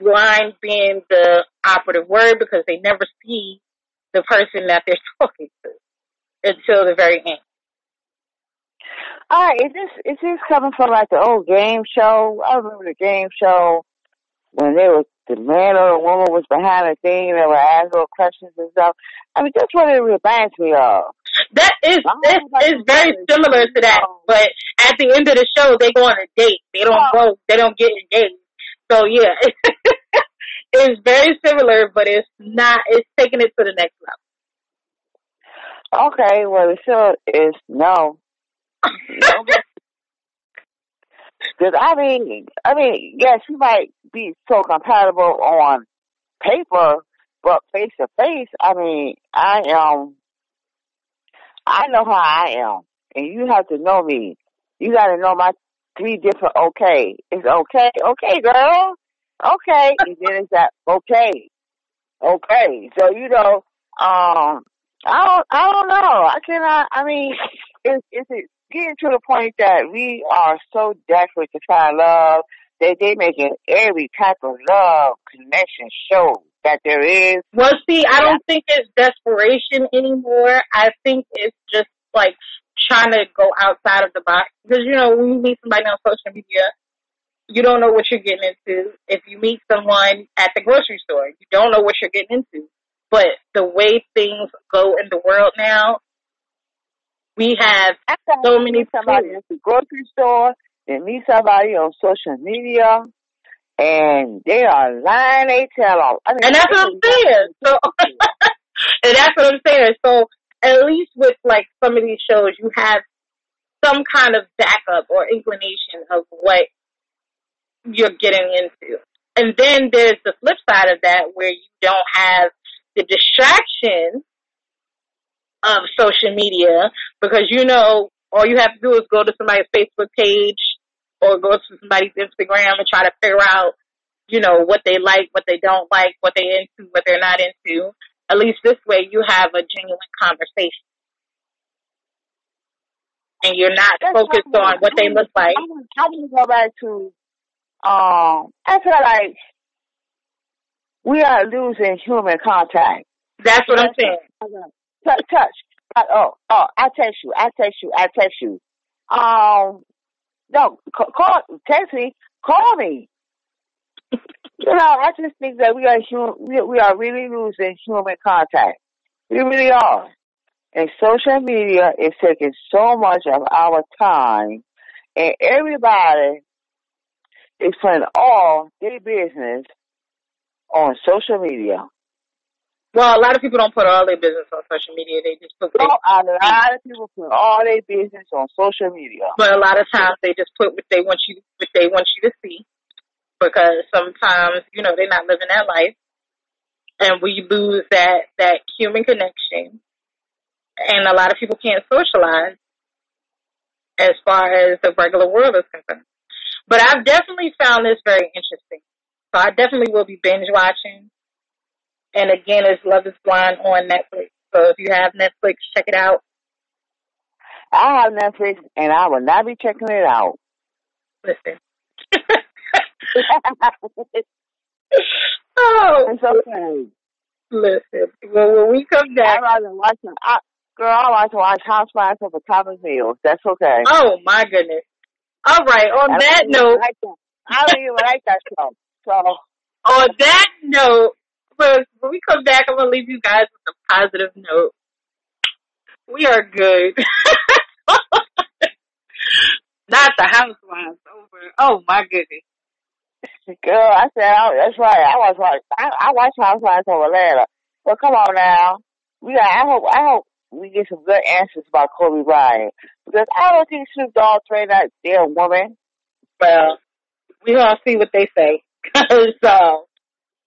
Blind being the operative word because they never see the person that they're talking to until the very end. All right, is this is this coming from like the old game show? I remember the game show when they was the man or the woman was behind a thing and they were asking questions and stuff. I mean, that's what it reminds me of. That is this is very similar to that, but at the end of the show, they go on a date. They don't go. They don't get engaged. So yeah, it's very similar, but it's not. It's taking it to the next level. Okay, well, the show is no. no Because I mean, I mean, yes, you might be so compatible on paper, but face to face, I mean, I am. I know how I am, and you have to know me. You got to know my three different okay. It's okay, okay, girl, okay, and then it's that okay, okay. So you know, um, I don't, I don't know. I cannot. I mean, it's it's getting to the point that we are so desperate to find love that they making every type of love connection show that there is. Well, see, I don't think it's desperation anymore. I think it's just like trying to go outside of the box because you know when you meet somebody on social media, you don't know what you're getting into. If you meet someone at the grocery store, you don't know what you're getting into. But the way things go in the world now, we have so many somebody at the grocery store, then meet somebody on social media, and they are lying they tell off. I mean, And that's what I'm saying. So, and that's what I'm saying. So at least with like some of these shows, you have some kind of backup or inclination of what you're getting into. And then there's the flip side of that where you don't have the distraction of social media because you know all you have to do is go to somebody's Facebook page or go to somebody's Instagram and try to figure out, you know, what they like, what they don't like, what they're into, what they're not into. At least this way you have a genuine conversation. And you're not That's focused on what they look like. I want I want to go back to. Um, I feel like we are losing human contact. That's what I'm saying. Touch, touch. Uh, oh, oh, I text you. I text you. I text you. Um, no, ca- call, text me. Call me. You know, I just think that we are hum- we, we are really losing human contact. We really are. And social media is taking so much of our time, and everybody putting all their business on social media. Well, a lot of people don't put all their business on social media. They just put what a lot of people put oh. all their business on social media. but a lot of times they just put what they want you, what they want you to see. Because sometimes, you know, they're not living that life. And we lose that, that human connection. And a lot of people can't socialize as far as the regular world is concerned. But I've definitely found this very interesting. So I definitely will be binge watching. And again, it's Love is Blind on Netflix. So if you have Netflix, check it out. I have Netflix, and I will not be checking it out. Listen. oh, it's okay. listen. Well, when we come I'd back, rather watch. I, girl, I like to watch Housewives of Atomic Meals. That's okay. oh my goodness. All right. On I that note, like that. I don't even like that show. So, on that note, when when we come back, I'm gonna leave you guys with a positive note. We are good. Not the housewives over. Oh my goodness. girl, I said, oh, that's right. I was like, I, I watch Housewives of Atlanta. But come on now. We got, I hope, I hope we get some good answers about Kobe Bryant. Because I don't think Snoop Dogg trained that damn woman. Well, we gonna see what they say. Cause uh,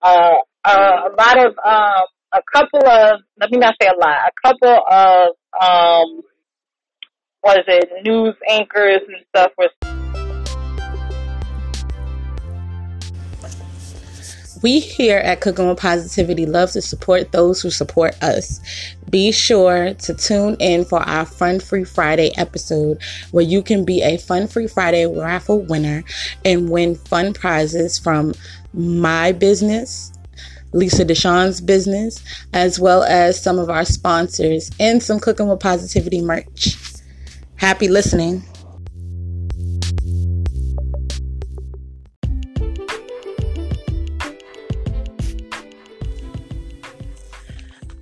uh, uh, a lot of um, a couple of let me not say a lot, a couple of um, what is it, news anchors and stuff were We here at Cooking with Positivity love to support those who support us. Be sure to tune in for our Fun Free Friday episode where you can be a Fun Free Friday raffle winner and win fun prizes from my business, Lisa Deshawn's business, as well as some of our sponsors and some Cooking with Positivity merch. Happy listening.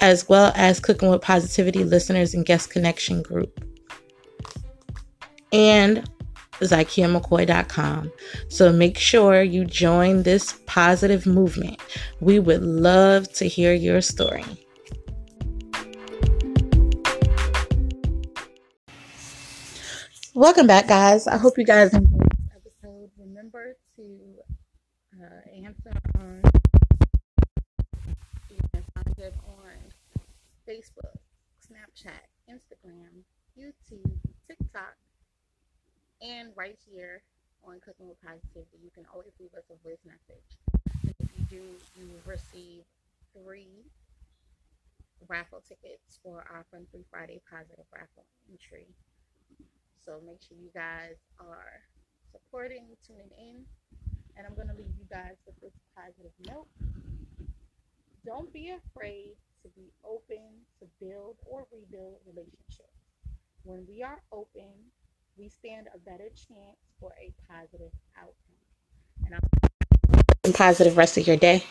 as well as Cooking with Positivity listeners and guest connection group. And ZykiaMcCoy.com. So make sure you join this positive movement. We would love to hear your story. Welcome back, guys. I hope you guys enjoyed this episode. Remember to YouTube, TikTok, and right here on Cooking with Positivity. You can always leave us a voice message. If you do, you will receive three raffle tickets for our Fun Free Friday Positive Raffle entry. So make sure you guys are supporting, tuning in, and I'm going to leave you guys with this positive note. Don't be afraid to be open to build or rebuild relationships. When we are open, we stand a better chance for a positive outcome. And I'm positive rest of your day.